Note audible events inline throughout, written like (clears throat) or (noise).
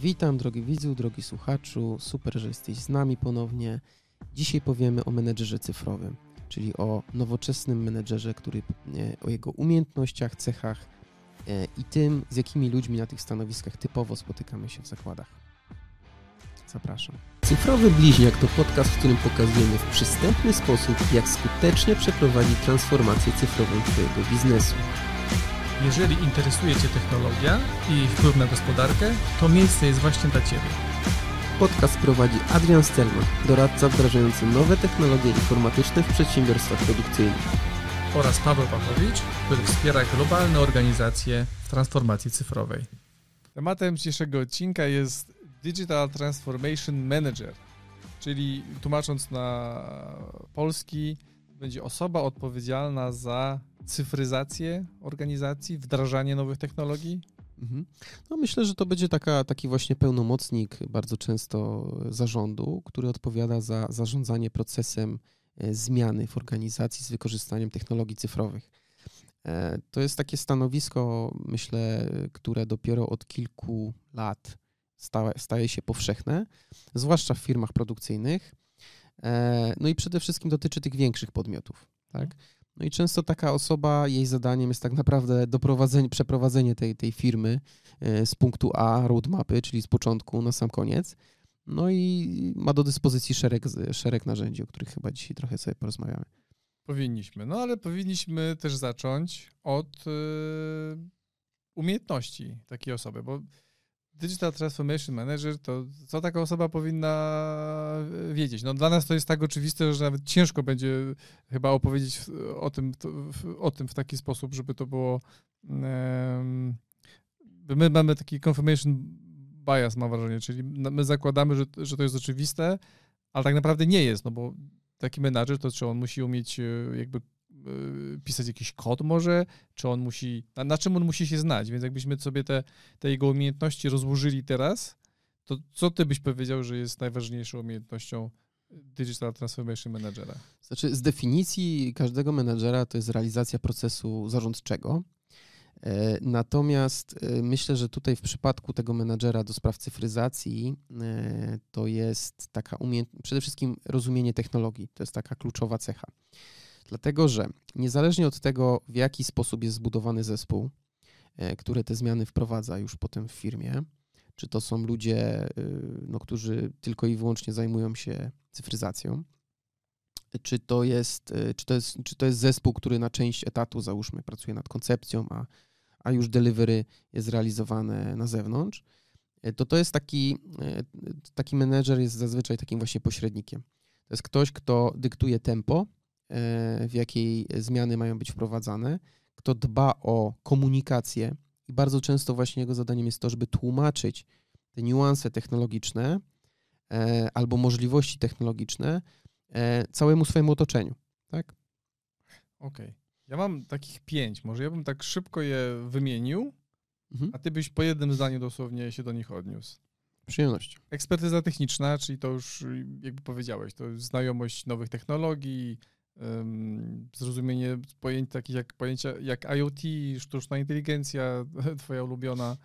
Witam, drogi widzu, drogi słuchaczu. Super, że jesteś z nami ponownie. Dzisiaj powiemy o menedżerze cyfrowym, czyli o nowoczesnym menedżerze, który, e, o jego umiejętnościach, cechach e, i tym, z jakimi ludźmi na tych stanowiskach typowo spotykamy się w zakładach. Zapraszam. Cyfrowy Bliźniak to podcast, w którym pokazujemy w przystępny sposób, jak skutecznie przeprowadzić transformację cyfrową Twojego biznesu. Jeżeli interesuje Cię technologia i wpływ na gospodarkę, to miejsce jest właśnie dla Ciebie. Podcast prowadzi Adrian Stelman, doradca wdrażający nowe technologie informatyczne w przedsiębiorstwach produkcyjnych. Oraz Paweł Pachowicz, który wspiera globalne organizacje w transformacji cyfrowej. Tematem dzisiejszego odcinka jest Digital Transformation Manager, czyli tłumacząc na polski, będzie osoba odpowiedzialna za cyfryzację organizacji, wdrażanie nowych technologii? Mhm. No myślę, że to będzie taka, taki właśnie pełnomocnik bardzo często zarządu, który odpowiada za zarządzanie procesem e, zmiany w organizacji z wykorzystaniem technologii cyfrowych. E, to jest takie stanowisko, myślę, które dopiero od kilku lat staje, staje się powszechne, zwłaszcza w firmach produkcyjnych. E, no i przede wszystkim dotyczy tych większych podmiotów. Tak? No i często taka osoba, jej zadaniem jest tak naprawdę doprowadzenie, przeprowadzenie tej, tej firmy e, z punktu A roadmapy, czyli z początku na sam koniec. No i ma do dyspozycji szereg, szereg narzędzi, o których chyba dzisiaj trochę sobie porozmawiamy. Powinniśmy, no ale powinniśmy też zacząć od y, umiejętności takiej osoby, bo Digital Transformation Manager, to co taka osoba powinna wiedzieć? No dla nas to jest tak oczywiste, że nawet ciężko będzie chyba opowiedzieć o tym, o tym w taki sposób, żeby to było... My mamy taki confirmation bias, mam wrażenie, czyli my zakładamy, że, że to jest oczywiste, ale tak naprawdę nie jest, no bo taki menadżer, to czy on musi umieć e, jakby pisać jakiś kod może, czy on musi, na, czym on musi się znać, więc jakbyśmy sobie te, te jego umiejętności rozłożyli teraz, to co ty byś powiedział, że jest najważniejszą umiejętnością Digital Transformation Managera? Znaczy, z definicji każdego menedżera to jest realizacja procesu zarządczego. E, natomiast e, myślę, że tutaj w przypadku tego menadżera do spraw cyfryzacji e, to jest taka umiejętność, przede wszystkim rozumienie technologii, to jest taka kluczowa cecha. Dlatego, że niezależnie od tego, w jaki sposób jest zbudowany zespół, e, które te zmiany wprowadza już potem w firmie, czy to są ludzie, e, no, którzy tylko i wyłącznie zajmują się cyfryzacją, czy to jest, e, czy to jest, czy to jest zespół, który na część etatu, załóżmy, pracuje nad koncepcją, a, a już delivery jest realizowane na zewnątrz, to to jest taki, taki menedżer jest zazwyczaj takim właśnie pośrednikiem. To jest ktoś, kto dyktuje tempo, w jakiej zmiany mają być wprowadzane, kto dba o komunikację i bardzo często właśnie jego zadaniem jest to, żeby tłumaczyć te niuanse technologiczne e, albo możliwości technologiczne e, całemu swojemu otoczeniu, tak? Okej. Okay. Ja mam takich pięć, może ja bym tak szybko je wymienił, mhm. a ty byś po jednym zdaniu dosłownie się do nich odniósł. Przyjemność. Ekspertyza techniczna, czyli to już jakby powiedziałeś, to znajomość nowych technologii, zrozumienie pojęć takich jak pojęcia jak IoT, sztuczna inteligencja, (laughs) twoja ulubiona.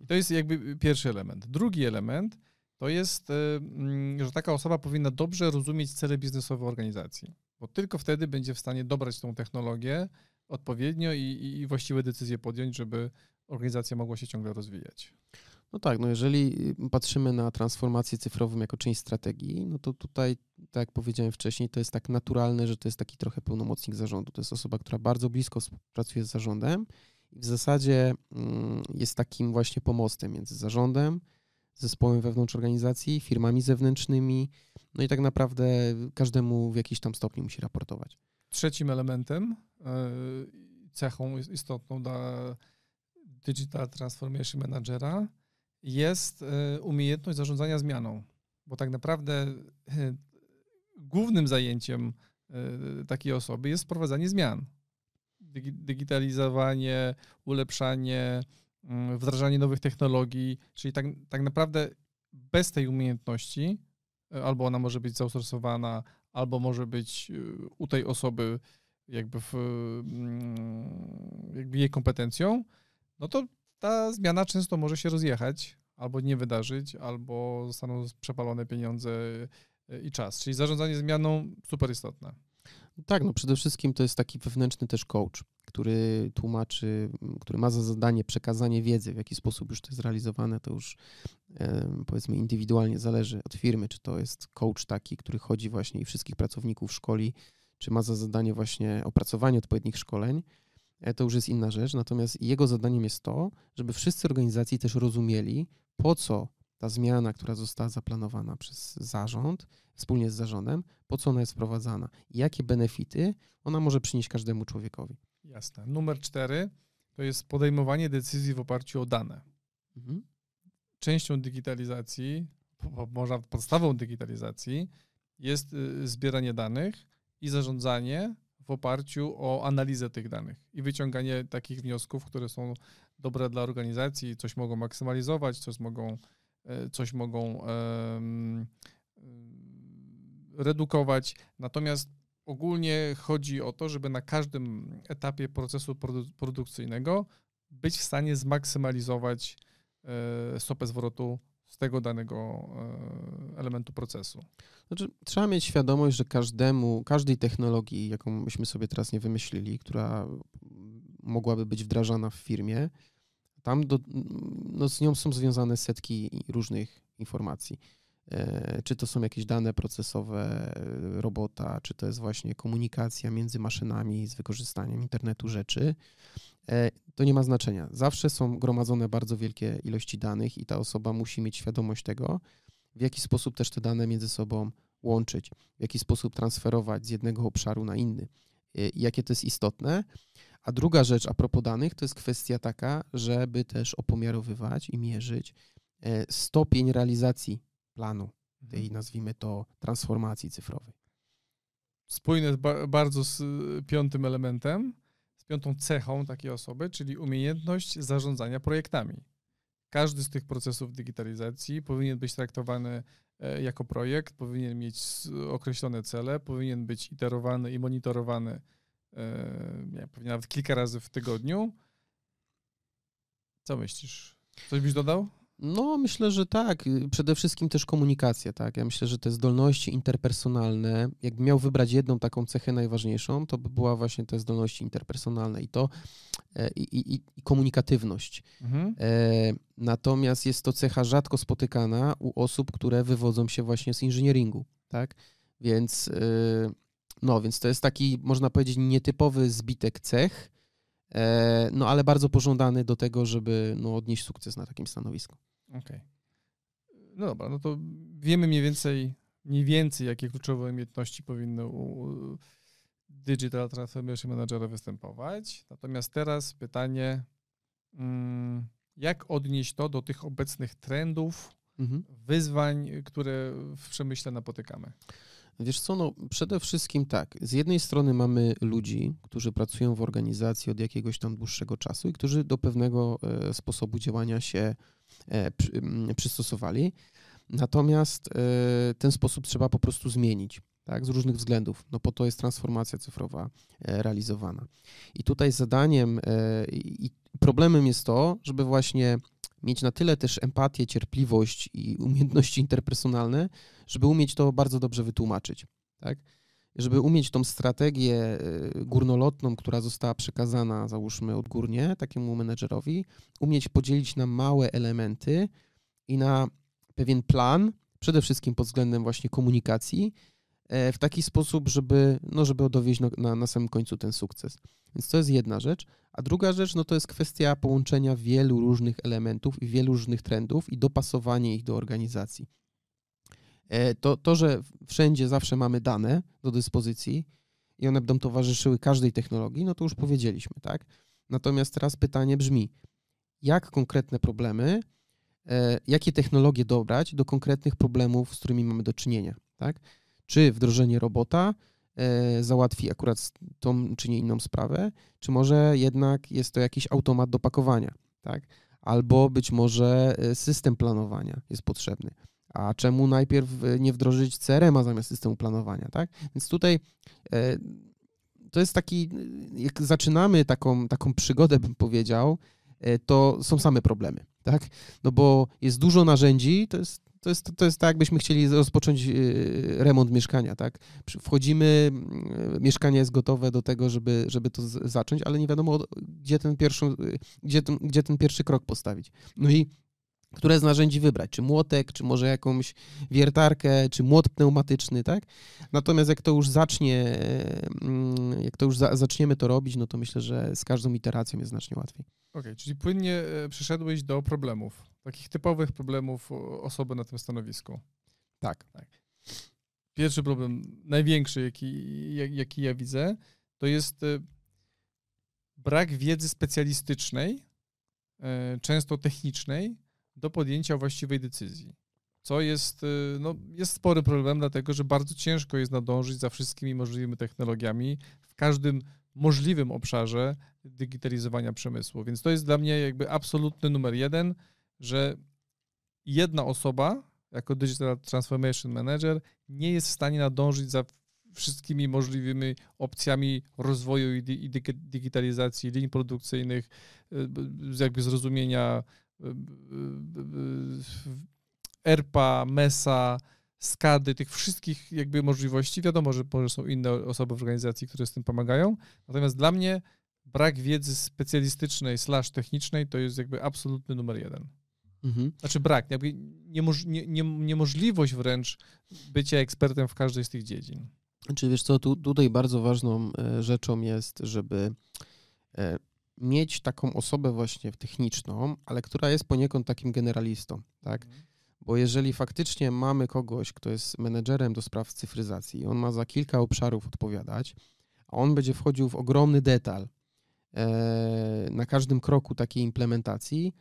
I to jest jakby pierwszy element. Drugi element to jest, że taka osoba powinna dobrze rozumieć cele biznesowe organizacji, bo tylko wtedy będzie w stanie dobrać tą technologię odpowiednio i, i właściwe decyzje podjąć, żeby organizacja mogła się ciągle rozwijać. No tak, no jeżeli patrzymy na transformację cyfrową jako część strategii, no to tutaj, tak jak powiedziałem wcześniej, to jest tak naturalne, że to jest taki trochę pełnomocnik zarządu. To jest osoba, która bardzo blisko pracuje z zarządem i w zasadzie mm, jest takim właśnie pomostem między zarządem, zespołem wewnątrz organizacji, firmami zewnętrznymi, no i tak naprawdę każdemu w jakiś tam stopniu musi raportować. Trzecim elementem, e, cechą istotną dla Digital Transformation Managera jest e, umiejętność zarządzania zmianą, bo tak naprawdę e, głównym zajęciem e, takiej osoby jest wprowadzanie zmian. Digitalizowanie, ulepszanie, mm, wdrażanie nowych technologii, czyli tak, tak naprawdę bez tej umiejętności, albo ona może być zaosourcowana, albo może być u tej osoby jakby, w, mm, jakby jej kompetencją, no to ta zmiana często może się rozjechać albo nie wydarzyć, albo zostaną przepalone pieniądze i czas. Czyli zarządzanie zmianą super istotne. Tak, no przede wszystkim to jest taki wewnętrzny też coach, który tłumaczy, który ma za zadanie przekazanie wiedzy, w jaki sposób już to jest realizowane, to już powiedzmy indywidualnie zależy od firmy, czy to jest coach taki, który chodzi właśnie i wszystkich pracowników szkoli, czy ma za zadanie właśnie opracowanie odpowiednich szkoleń, e, to już jest inna rzecz. Natomiast jego zadaniem jest to, żeby wszyscy organizacji też rozumieli, po co ta zmiana, która została zaplanowana przez zarząd, wspólnie z zarządem, po co ona jest wprowadzana i jakie benefity ona może przynieść każdemu człowiekowi. Jasne. Numer cztery to jest podejmowanie decyzji w oparciu o dane. Mhm. Częścią digitalizacji, może podstawą digitalizacji jest y, zbieranie danych i zarządzanie w oparciu o analizę tych danych i wyciąganie takich wniosków, które są dobre dla organizacji, coś mogą maksymalizować, coś mogą, e, coś mogą um, redukować. Natomiast ogólnie chodzi o to, żeby na każdym etapie procesu produ produkcyjnego być w stanie zmaksymalizować e, stopę zwrotu z tego danego e, elementu procesu. Znaczy, trzeba mieć świadomość, że każdemu, każdej technologii, jaką myśmy sobie teraz nie wymyślili, która mogłaby być wdrażana w firmie, tam do, no z nią są związane setki różnych informacji. E, czy to są jakieś dane procesowe e, robota, czy to jest właśnie komunikacja między maszynami z wykorzystaniem internetu rzeczy, e, to nie ma znaczenia. Zawsze są gromadzone bardzo wielkie ilości danych i ta osoba musi mieć świadomość tego, w jaki sposób też te dane między sobą łączyć, w jaki sposób transferować z jednego obszaru na inny, jakie to jest istotne. A druga rzecz a propos danych to jest kwestia taka, żeby też opomiarowywać i mierzyć stopień realizacji planu, tej mhm. nazwijmy to transformacji cyfrowej. Spójne ba bardzo z y, piątym elementem, z piątą cechą takiej osoby, czyli umiejętność zarządzania projektami. Każdy z tych procesów digitalizacji powinien być traktowany e, jako projekt, powinien mieć określone cele, powinien być iterowany i monitorowany e, nie, pewnie nawet kilka razy w tygodniu. Co myślisz? Coś byś dodał? No, myślę, że tak. Przede wszystkim też komunikacja, tak. Ja myślę, że te zdolności interpersonalne, jakbym miał wybrać jedną taką cechę najważniejszą, to by była właśnie te zdolności interpersonalne i to e, i, i, i komunikatywność. Mhm. E, natomiast jest to cecha rzadko spotykana u osób, które wywodzą się właśnie z inżynieringu, tak. Więc, e, no, więc to jest taki, można powiedzieć, nietypowy zbitek cech, no ale bardzo pożądany do tego, żeby no, odnieść sukces na takim stanowisku. Okej. Okay. No dobra, no to wiemy mniej więcej, mniej więcej, jakie kluczowe umiejętności powinny u Digital Transformation Managera występować. Natomiast teraz pytanie, mm, jak odnieść to do tych obecnych trendów, mhm. wyzwań, które w przemyśle napotykamy? Wiesz co, no przede wszystkim tak. Z jednej strony mamy ludzi, którzy pracują w organizacji od jakiegoś tam dłuższego czasu i którzy do pewnego e, sposobu działania się E, przystosowali. Natomiast e, ten sposób trzeba po prostu zmienić. Tak, z różnych względów. No po to jest transformacja cyfrowa e, realizowana. I tutaj zadaniem i problemem jest to, żeby właśnie mieć na tyle też empatię, cierpliwość i umiejętności interpersonalne, żeby umieć to bardzo dobrze wytłumaczyć. Tak? żeby umieć tą strategię e, górnolotną, która została przekazana, załóżmy odgórnie, takiemu menedżerowi, umieć podzielić na małe elementy i na pewien plan, przede wszystkim pod względem właśnie komunikacji, e, w taki sposób, żeby, no, żeby dowieść na, na, na samym końcu ten sukces. Więc to jest jedna rzecz. A druga rzecz, no to jest kwestia połączenia wielu różnych elementów i wielu różnych trendów i dopasowanie ich do organizacji. E, to, to, że wszędzie zawsze mamy dane do dyspozycji i one będą towarzyszyły każdej technologii, no to już powiedzieliśmy, tak? Natomiast teraz pytanie brzmi, jak konkretne problemy, e, jakie technologie dobrać do konkretnych problemów, z którymi mamy do czynienia, tak? Czy wdrożenie robota e, załatwi akurat tą czy nie inną sprawę, czy może jednak jest to jakiś automat do pakowania, tak? Albo być może system planowania jest potrzebny a czemu najpierw e, nie wdrożyć CRM-a zamiast systemu planowania, tak? Więc tutaj e, to jest taki, jak zaczynamy taką, taką przygodę, bym powiedział, to są same problemy, tak? No bo jest dużo narzędzi, to jest to jest, to jest tak, jakbyśmy chcieli rozpocząć y, remont mieszkania, tak? Wchodzimy, y, mieszkanie jest gotowe do tego, żeby, żeby to zacząć, ale nie wiadomo, gdzie ten, pierwszy, gdzie, ten, gdzie ten pierwszy krok postawić. No i które z narzędzi wybrać, czy młotek, czy może jakąś wiertarkę, czy młot pneumatyczny, tak? Natomiast jak to już zacznie, mm, jak to już za, zaczniemy to robić, no to myślę, że z każdą iteracją jest znacznie łatwiej. Okej, okay, czyli płynnie e, przeszedłeś do problemów, takich typowych problemów osoby na tym stanowisku. Tak. tak. Pierwszy problem, największy, jaki, jaki ja widzę, to jest e, brak wiedzy specjalistycznej, e, często technicznej, do podjęcia właściwej decyzji. Co jest, no, jest spory problem, dlatego że bardzo ciężko jest nadążyć za wszystkimi możliwymi technologiami w każdym możliwym obszarze digitalizowania przemysłu. Więc to jest dla mnie jakby absolutny numer jeden, że jedna osoba jako Digital Transformation Manager nie jest w stanie nadążyć za wszystkimi możliwymi opcjami rozwoju i digitalizacji linii produkcyjnych, y, jakby zrozumienia y, y, ERPA, MESA, skady, tych wszystkich jakby możliwości. Wiadomo, że może są inne osoby w organizacji, które z tym pomagają. Natomiast dla mnie brak wiedzy specjalistycznej slash technicznej to jest jakby absolutny numer jeden. Mhm. Znaczy brak, jakby niemoż, nie, nie, niemożliwość wręcz bycia ekspertem w każdej z tych dziedzin. Czy wiesz co, tu, tutaj bardzo ważną e, rzeczą jest, żeby e, mieć taką osobę właśnie techniczną, ale która jest poniekąd takim generalistą, tak? Mhm. Bo jeżeli faktycznie mamy kogoś, kto jest menedżerem do spraw cyfryzacji, on ma za kilka obszarów odpowiadać, a on będzie wchodził w ogromny detal e, na każdym kroku takiej implementacji,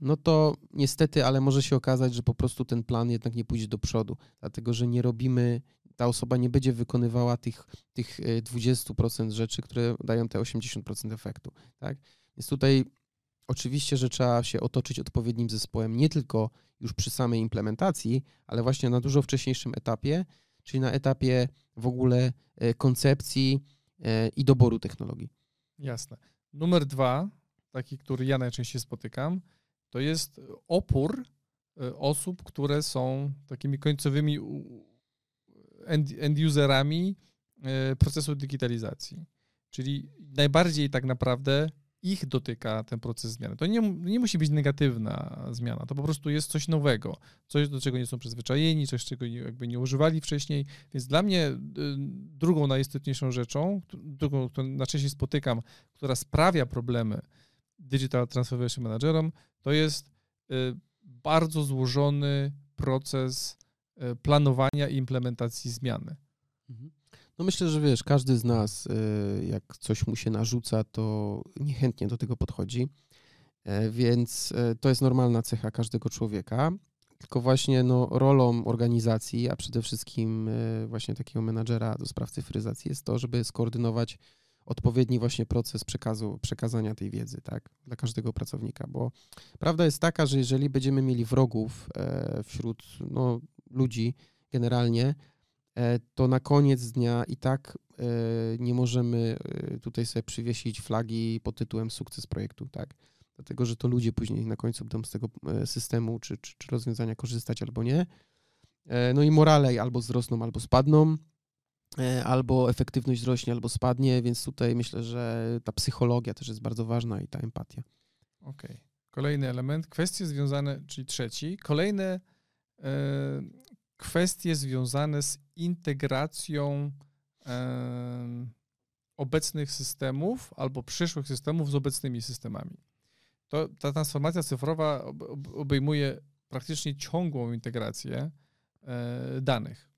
no to niestety, ale może się okazać, że po prostu ten plan jednak nie pójdzie do przodu, dlatego że nie robimy, ta osoba nie będzie wykonywała tych, tych 20% e, rzeczy, które dają te 80% efektu. Tak? Więc tutaj oczywiście, że trzeba się otoczyć odpowiednim zespołem, nie tylko już przy samej implementacji, ale właśnie na dużo wcześniejszym etapie, czyli na etapie w ogóle e, koncepcji e, i doboru technologii. Jasne. Numer dwa, taki, który ja najczęściej spotykam, to jest opór e, osób, które są takimi końcowymi end-userami procesu digitalizacji. Czyli najbardziej tak naprawdę ich dotyka ten proces zmiany. To nie, nie musi być negatywna zmiana, to po prostu jest coś nowego, coś, do czego nie są przyzwyczajeni, coś, czego jakby nie używali wcześniej. Więc dla mnie y, drugą najistotniejszą rzeczą, drugą, którą najczęściej spotykam, która sprawia problemy Digital Transformation Managerom, to jest y, bardzo złożony proces y, planowania i implementacji zmiany. Mhm. No myślę, że wiesz, każdy z nas, y, jak coś mu się narzuca, to niechętnie do tego podchodzi, e, więc e, to jest normalna cecha każdego człowieka. Tylko właśnie no, rolą organizacji, a przede wszystkim właśnie takiego menadżera do spraw cyfryzacji jest to, żeby skoordynować odpowiedni właśnie proces przekazu, przekazania tej wiedzy, tak, dla każdego pracownika, bo prawda jest taka, że jeżeli będziemy mieli wrogów wśród no, ludzi generalnie, E, to na koniec dnia i tak e, nie możemy e, tutaj sobie przywiesić flagi pod tytułem sukces projektu, tak? Dlatego, że to ludzie później na końcu będą z tego systemu czy, czy, czy rozwiązania korzystać albo nie. No i morale albo wzrosną, albo spadną, albo efektywność wzrośnie, albo spadnie, więc tutaj myślę, że ta psychologia też jest bardzo ważna i ta empatia. Okej. Okay. Kolejny element, kwestie związane, czyli trzeci, kolejne kwestie związane z integracją e, obecnych systemów albo przyszłych systemów z obecnymi systemami. To, ta transformacja cyfrowa obejmuje praktycznie ciągłą integrację e, danych.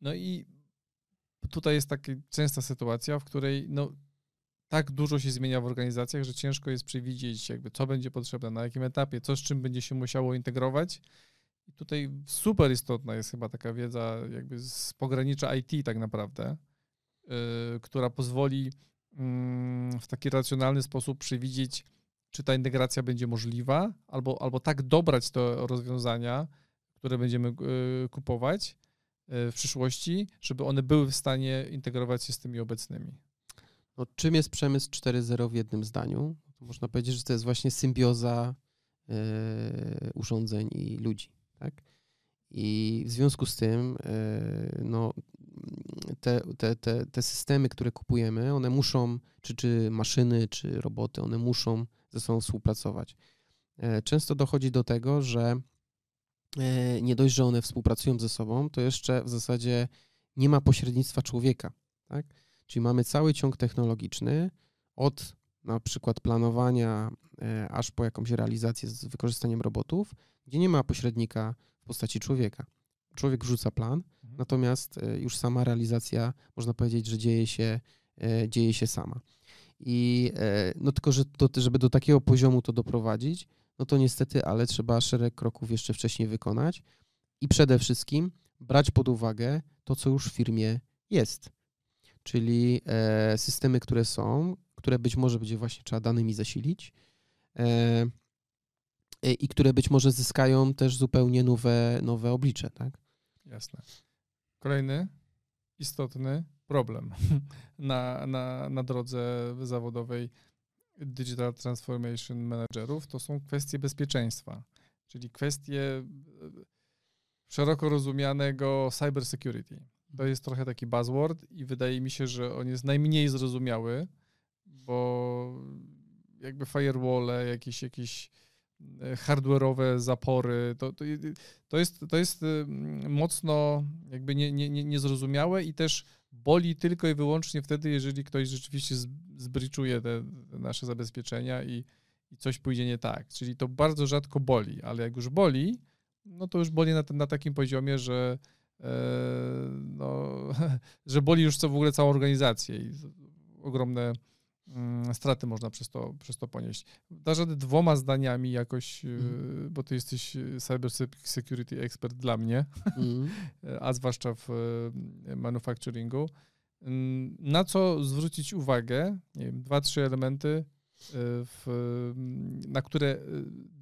No i tutaj jest taka częsta sytuacja, w której no, tak dużo się zmienia w organizacjach, że ciężko jest przewidzieć, jakby co będzie potrzebne, na jakim etapie, co z czym będzie się musiało integrować. I tutaj super istotna jest chyba taka wiedza jakby z pogranicza IT tak naprawdę, yy, która pozwoli yy, w taki racjonalny sposób przewidzieć, czy ta integracja będzie możliwa, albo, albo tak dobrać te rozwiązania, które będziemy yy, kupować w przyszłości, żeby one były w stanie integrować się z tymi obecnymi. No, czym jest przemysł 4.0 w jednym zdaniu? Można powiedzieć, że to jest właśnie symbioza urządzeń i ludzi. Tak? I w związku z tym no, te, te, te, te systemy, które kupujemy, one muszą, czy, czy maszyny, czy roboty, one muszą ze sobą współpracować. E, często dochodzi do tego, że e, nie dość, że one współpracują ze sobą, to jeszcze w zasadzie nie ma pośrednictwa człowieka. Tak? Czyli mamy cały ciąg technologiczny od na przykład planowania e, aż po jakąś realizację z wykorzystaniem robotów, gdzie nie ma pośrednika w postaci człowieka. Człowiek rzuca plan, mhm. natomiast już sama realizacja, można powiedzieć, że dzieje się, dzieje się sama. I no tylko, że do, żeby do takiego poziomu to doprowadzić, no to niestety, ale trzeba szereg kroków jeszcze wcześniej wykonać i przede wszystkim brać pod uwagę to, co już w firmie jest. Czyli e, systemy, które są, które być może będzie właśnie trzeba danymi zasilić e, e, i które być może zyskają też zupełnie nowe, nowe oblicze, tak? Jasne. Kolejny istotny problem (laughs) na, na, na drodze zawodowej Digital Transformation Managerów, to są kwestie bezpieczeństwa, czyli kwestie e, szeroko rozumianego cyber security. To jest trochę taki buzzword i wydaje mi się, że on jest najmniej zrozumiały, bo jakby firewall, jakieś, jakieś hardware'owe zapory, to, to, to, jest, to jest mocno jakby nie, nie, nie, niezrozumiałe i też boli tylko i wyłącznie wtedy, jeżeli ktoś rzeczywiście zbriczuje te, nasze zabezpieczenia i, i, coś pójdzie nie tak. Czyli to bardzo rzadko boli, ale jak już boli, no to już boli na, na takim poziomie, że, e, no, (laughs) że boli już co w ogóle całą organizację i ogromne Mm, straty można przez to, przez to ponieść. Dasz radę dwoma zdaniami jakoś, mm. bo ty jesteś e, cyber security expert dla mnie, mm. (laughs) a zwłaszcza w e, manufacturingu. Mm, na co zwrócić uwagę? Nie wiem, dwa, trzy elementy, w, na które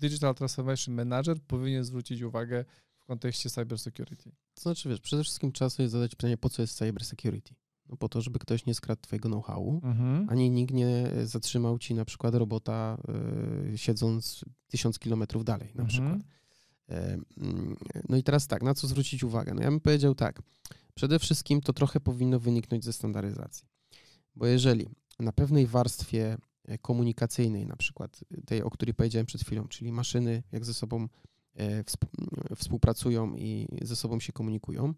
Digital Transformation Manager powinien zwrócić uwagę w kontekście cyber security. To znaczy, wiesz, przede wszystkim trzeba sobie zadać pytanie, po co jest cyber security? No po to, żeby ktoś nie skradł twojego know-howu, mhm. ani nikt nie zatrzymał ci na przykład robota y, siedząc tysiąc kilometrów dalej na mhm. przykład. E, mm, no i teraz tak, na co zwrócić uwagę? No ja bym powiedział tak, przede wszystkim to trochę powinno wyniknąć ze standaryzacji, bo jeżeli na pewnej warstwie e, komunikacyjnej, na przykład tej, o której powiedziałem przed chwilą, czyli maszyny jak ze sobą współpracują i ze sobą się komunikują,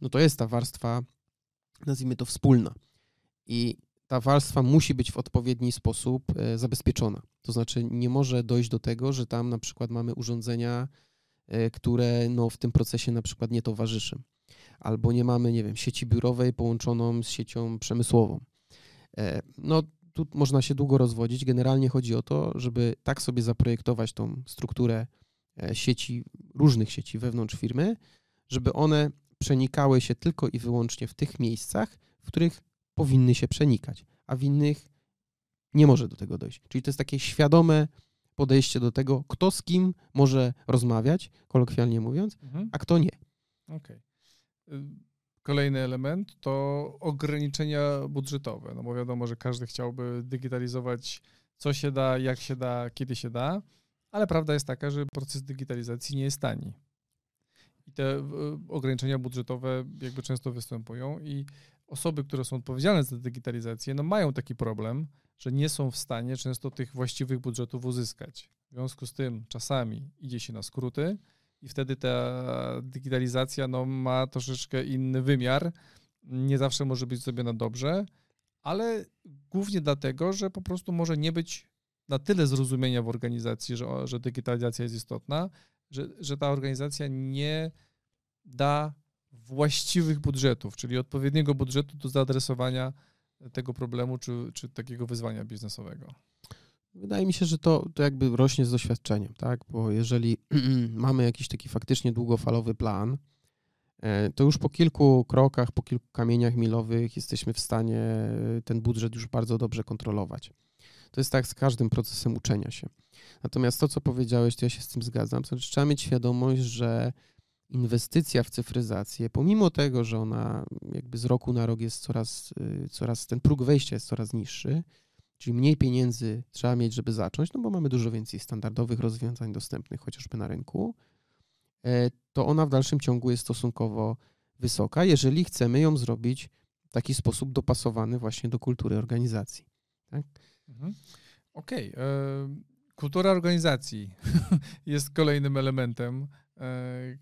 no to jest ta warstwa nazwijmy to wspólna. I ta warstwa musi być w odpowiedni sposób e, zabezpieczona. To znaczy nie może dojść do tego, że tam na przykład mamy urządzenia, e, które no, w tym procesie na przykład nie towarzyszy. Albo nie mamy, nie wiem, sieci biurowej połączoną z siecią przemysłową. E, no tu można się długo rozwodzić. Generalnie chodzi o to, żeby tak sobie zaprojektować tą strukturę sieci, różnych sieci wewnątrz firmy, żeby one przenikały się tylko i wyłącznie w tych miejscach, w których powinny się przenikać, a w innych nie może do tego dojść. Czyli to jest takie świadome podejście do tego, kto z kim może rozmawiać, kolokwialnie mówiąc, mhm. a kto nie. Okej. Okay. Kolejny element to ograniczenia budżetowe. No bo wiadomo, że każdy chciałby digitalizować co się da, jak się da, kiedy się da, ale prawda jest taka, że proces digitalizacji nie jest tani. I te ograniczenia budżetowe jakby często występują i osoby, które są odpowiedzialne za digitalizację, no mają taki problem, że nie są w stanie często tych właściwych budżetów uzyskać. W związku z tym czasami idzie się na skróty i wtedy ta digitalizacja no, ma troszeczkę inny wymiar. Nie zawsze może być zrobiona dobrze, ale głównie dlatego, że po prostu może nie być na tyle zrozumienia w organizacji, że, że digitalizacja jest istotna, że, że ta organizacja nie da właściwych budżetów, czyli odpowiedniego budżetu do zaadresowania tego problemu czy, czy takiego wyzwania biznesowego. Wydaje mi się, że to, to jakby rośnie z doświadczeniem, tak? Bo jeżeli (clears throat) mamy jakiś taki faktycznie długofalowy plan, e, to już po kilku krokach, po kilku kamieniach milowych jesteśmy w stanie ten budżet już bardzo dobrze kontrolować. To jest tak z każdym procesem uczenia się. Natomiast to, co powiedziałeś, to ja się z tym zgadzam. To znaczy, trzeba mieć świadomość, że inwestycja w cyfryzację, pomimo tego, że ona jakby z roku na rok jest coraz, y, coraz ten próg wejścia jest coraz niższy, czyli mniej pieniędzy trzeba mieć, żeby zacząć, no bo mamy dużo więcej standardowych rozwiązań dostępnych chociażby na rynku, e, to ona w dalszym ciągu jest stosunkowo wysoka, jeżeli chcemy ją zrobić w taki sposób dopasowany właśnie do kultury organizacji. Tak? Mhm. Okej. Okay. E, kultura organizacji (laughs) jest kolejnym elementem, e,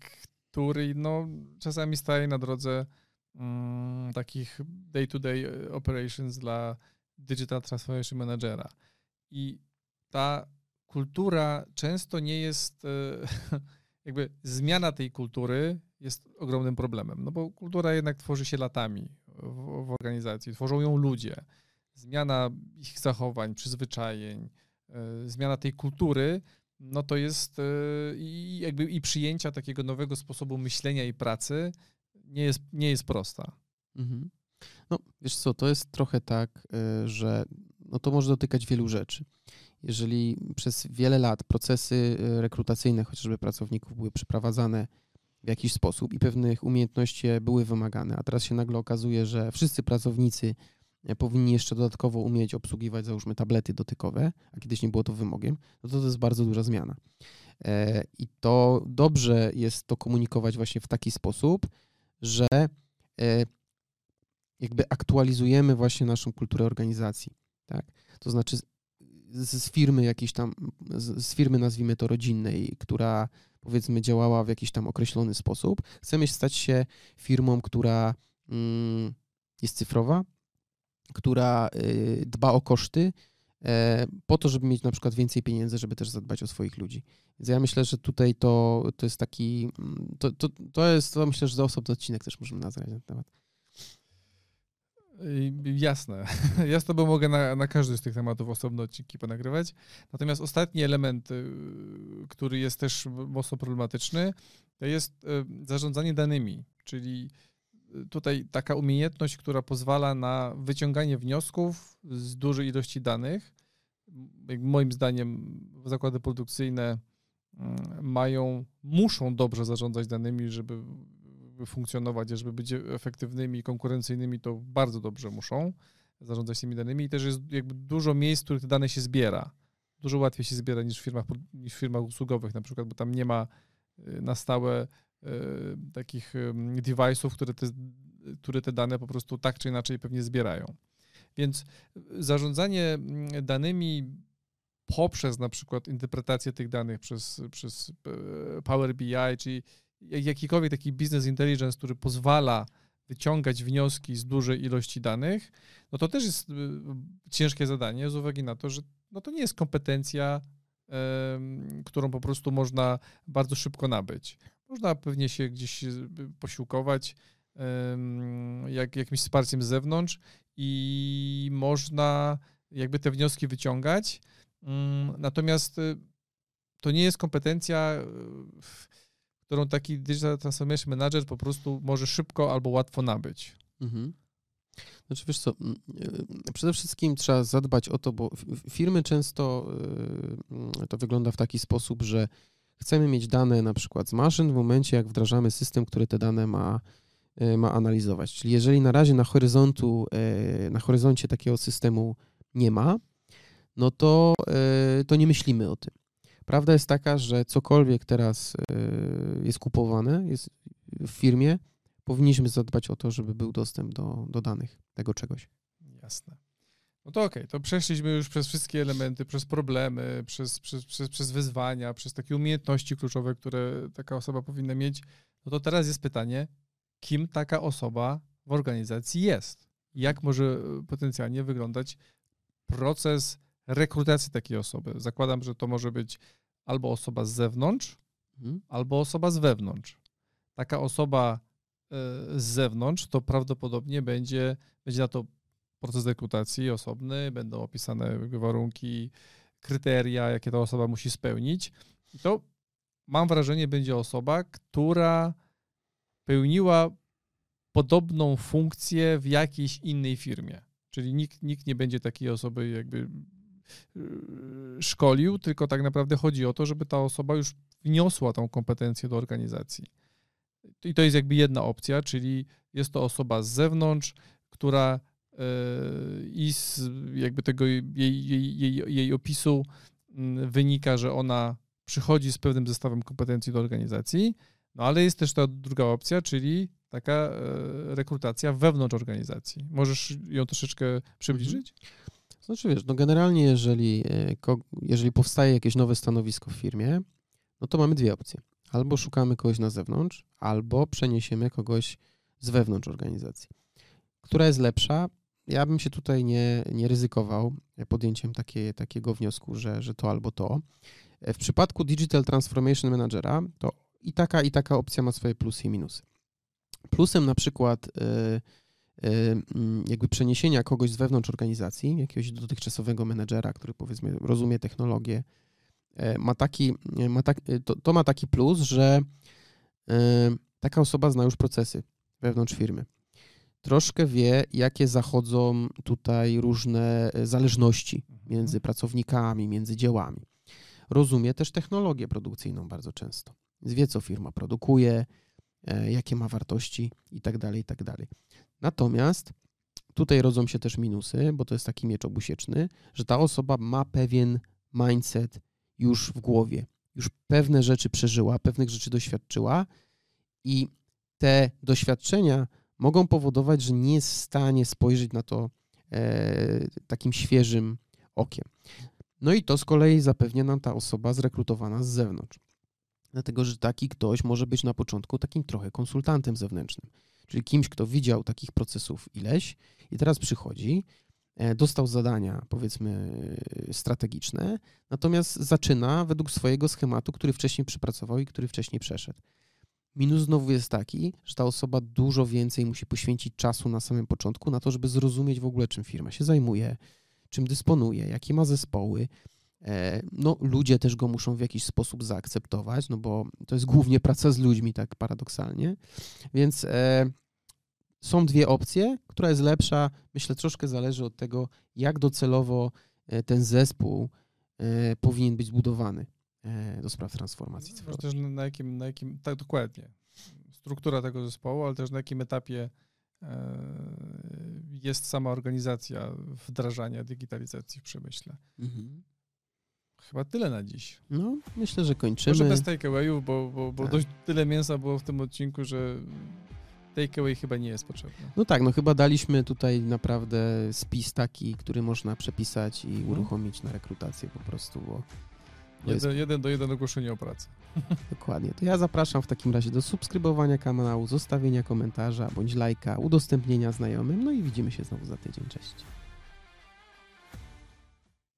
który no, czasami staje na drodze mm, takich day-to-day -day operations dla Digital Transformation Managera. I ta kultura często nie jest, e, (laughs) jakby zmiana tej kultury jest ogromnym problemem, no bo kultura jednak tworzy się latami w, w organizacji, tworzą ją ludzie. Zmiana ich zachowań, przyzwyczajeń, e, zmiana tej kultury, no to jest e, i jakby i przyjęcia takiego nowego sposobu myślenia i pracy nie jest, nie jest prosta. Mhm. No, wiesz co, to jest trochę tak, y, że no to może dotykać wielu rzeczy. Jeżeli przez wiele lat procesy rekrutacyjne chociażby pracowników były przeprowadzane w jakiś sposób i pewnych umiejętności były wymagane, a teraz się nagle okazuje, że wszyscy pracownicy e, powinni jeszcze dodatkowo umieć obsługiwać, załóżmy, tablety dotykowe, a kiedyś nie było to wymogiem, no to to jest bardzo duża zmiana. E, I to dobrze jest to komunikować właśnie w taki sposób, że e, jakby aktualizujemy właśnie naszą kulturę organizacji, tak? To znaczy z, firmy jakiejś tam, z, z, firmy nazwijmy to rodzinnej, która powiedzmy działała w jakiś tam określony sposób, chcemy stać się firmą, która mm, jest cyfrowa, która y, dba o koszty, e, po to, żeby mieć na przykład więcej pieniędzy, żeby też zadbać o swoich ludzi. Więc ja myślę, że tutaj to, to jest taki, mm, to, to, to jest, to myślę, że za osobny odcinek też możemy nazwać na ten temat. Jasne. (laughs) Ja z tobą mogę na, na każdy z tych tematów osobno odcinki ponagrywać. Natomiast ostatni element, y, który jest też mocno problematyczny, to jest y, zarządzanie danymi, czyli y, tutaj taka umiejętność, która pozwala na wyciąganie wniosków z dużej ilości danych. Moim zdaniem zakłady produkcyjne mają, muszą dobrze zarządzać danymi, żeby funkcjonować, żeby być efektywnymi, konkurencyjnymi, to bardzo dobrze muszą zarządzać tymi danymi i też jest jakby dużo miejsc, w których te dane się zbiera. Dużo łatwiej się zbiera niż w firmach, niż w firmach usługowych na przykład, bo tam nie ma y, na stałe takich device'ów, które te, które te dane po prostu tak czy inaczej pewnie zbierają. Więc zarządzanie mm, danymi poprzez na przykład interpretację tych danych przez, przez e, Power BI, czyli jakikolwiek taki business intelligence, który pozwala wyciągać wnioski z dużej ilości danych, no to też jest y, ciężkie zadanie z uwagi na to, że no to nie jest kompetencja, którą po prostu można bardzo szybko nabyć. Można pewnie się gdzieś y, posiłkować jak, jakimś wsparciem z zewnątrz i można jakby te wnioski wyciągać. Mm, natomiast y, to nie jest kompetencja którą taki Digital Transformation Manager po prostu może szybko albo łatwo nabyć. Mhm. Znaczy wiesz co, e, przede wszystkim trzeba zadbać o to, bo firmy często e, to wygląda w taki sposób, że chcemy mieć dane na przykład z maszyn w momencie, jak wdrażamy system, który te dane ma, e, ma analizować. Czyli jeżeli na razie na horyzontu, na horyzoncie takiego systemu nie ma, no to, to nie myślimy o tym. Prawda jest taka, że cokolwiek teraz e, jest kupowane jest w firmie, powinniśmy zadbać o to, żeby był dostęp do, do danych tego czegoś. Jasne. No to okej, okay, to przeszliśmy już przez wszystkie elementy, przez problemy, przez, przez, przez, przez wyzwania, przez takie umiejętności kluczowe, które taka osoba powinna mieć. No to teraz jest pytanie, kim taka osoba w organizacji jest? Jak może potencjalnie wyglądać proces rekrutacji takiej osoby. Zakładam, że to może być albo osoba z zewnątrz, mhm. albo osoba z wewnątrz. Taka osoba e, z zewnątrz to prawdopodobnie będzie, będzie na to proces rekrutacji osobny, będą opisane warunki, kryteria, jakie ta osoba musi spełnić. I to mam wrażenie, będzie osoba, która pełniła podobną funkcję w jakiejś innej firmie. Czyli nikt, nikt nie będzie takiej osoby jakby Y, szkolił, tylko tak naprawdę chodzi o to, żeby ta osoba już wniosła tą kompetencję do organizacji. I to jest jakby jedna opcja, czyli jest to osoba z zewnątrz, która i z jakby tego jej, jej, jej, jej opisu mm, wynika, że ona przychodzi z pewnym zestawem kompetencji do organizacji, no ale jest też ta druga opcja, czyli taka e, rekrutacja wewnątrz organizacji. Możesz ją troszeczkę przybliżyć? Znaczy wiesz, no generalnie jeżeli, e, jeżeli powstaje jakieś nowe stanowisko w firmie, no to mamy dwie opcje. Albo szukamy kogoś na zewnątrz, albo przeniesiemy kogoś z wewnątrz organizacji. Która jest lepsza? Ja bym się tutaj nie, nie ryzykował podjęciem takie, takiego wniosku, że, że to albo to. E, w przypadku Digital Transformation Managera to i taka, i taka opcja ma swoje plusy i minusy. Plusem na przykład e, e, jakby przeniesienia kogoś z wewnątrz organizacji, jakiegoś dotychczasowego menedżera, który powiedzmy rozumie technologię, ma taki, ma tak, to, to ma taki plus, że taka osoba zna już procesy wewnątrz firmy. Troszkę wie, jakie zachodzą tutaj różne zależności mhm. między pracownikami, między działami rozumie też technologię produkcyjną bardzo często. Wie, co firma produkuje, e, jakie ma wartości i tak dalej, i tak. Natomiast tutaj rodzą się też minusy, bo to jest taki miecz obusieczny, że ta osoba ma pewien mindset już w głowie, już pewne rzeczy przeżyła, pewnych rzeczy doświadczyła i te doświadczenia mogą powodować, że nie jest w stanie spojrzeć na to e, takim świeżym okiem. No i to z kolei zapewnia nam ta osoba zrekrutowana z zewnątrz. Dlatego, że taki ktoś może być na początku takim trochę konsultantem zewnętrznym, czyli kimś, kto widział takich procesów ileś i teraz przychodzi, e, dostał zadania, powiedzmy, strategiczne, natomiast zaczyna według swojego schematu, który wcześniej przypracował i który wcześniej przeszedł. Minus znowu jest taki, że ta osoba dużo więcej musi poświęcić czasu na samym początku na to, żeby zrozumieć w ogóle, czym firma się zajmuje, czym dysponuje, jakie ma zespoły. E, no, ludzie też go muszą w jakiś sposób zaakceptować, no bo to jest głównie praca z ludźmi, tak paradoksalnie. Więc e, są dwie opcje, która jest lepsza. Myślę, troszkę zależy od tego, jak docelowo e, ten zespół powinien być zbudowany do spraw transformacji no, cyfrowej. Też na jakim, na jakim, tak dokładnie, struktura tego zespołu, ale też na jakim etapie E, jest sama organizacja wdrażania digitalizacji w przemyśle. Mhm. Chyba tyle na dziś. No, myślę, że kończymy. Może bez takeawayów, bo, bo, bo tak. dość tyle mięsa było w tym odcinku, że takeaway chyba nie jest potrzebny. No tak, no chyba daliśmy tutaj naprawdę spis taki, który można przepisać i mhm. uruchomić na rekrutację po prostu, bo Jeden, jeden do jeden ogłoszenie o pracę. (laughs) Dokładnie. To ja zapraszam w takim razie do subskrybowania kanału, zostawienia komentarza bądź lajka, udostępnienia znajomym, no i widzimy się znowu za tydzień. Cześć.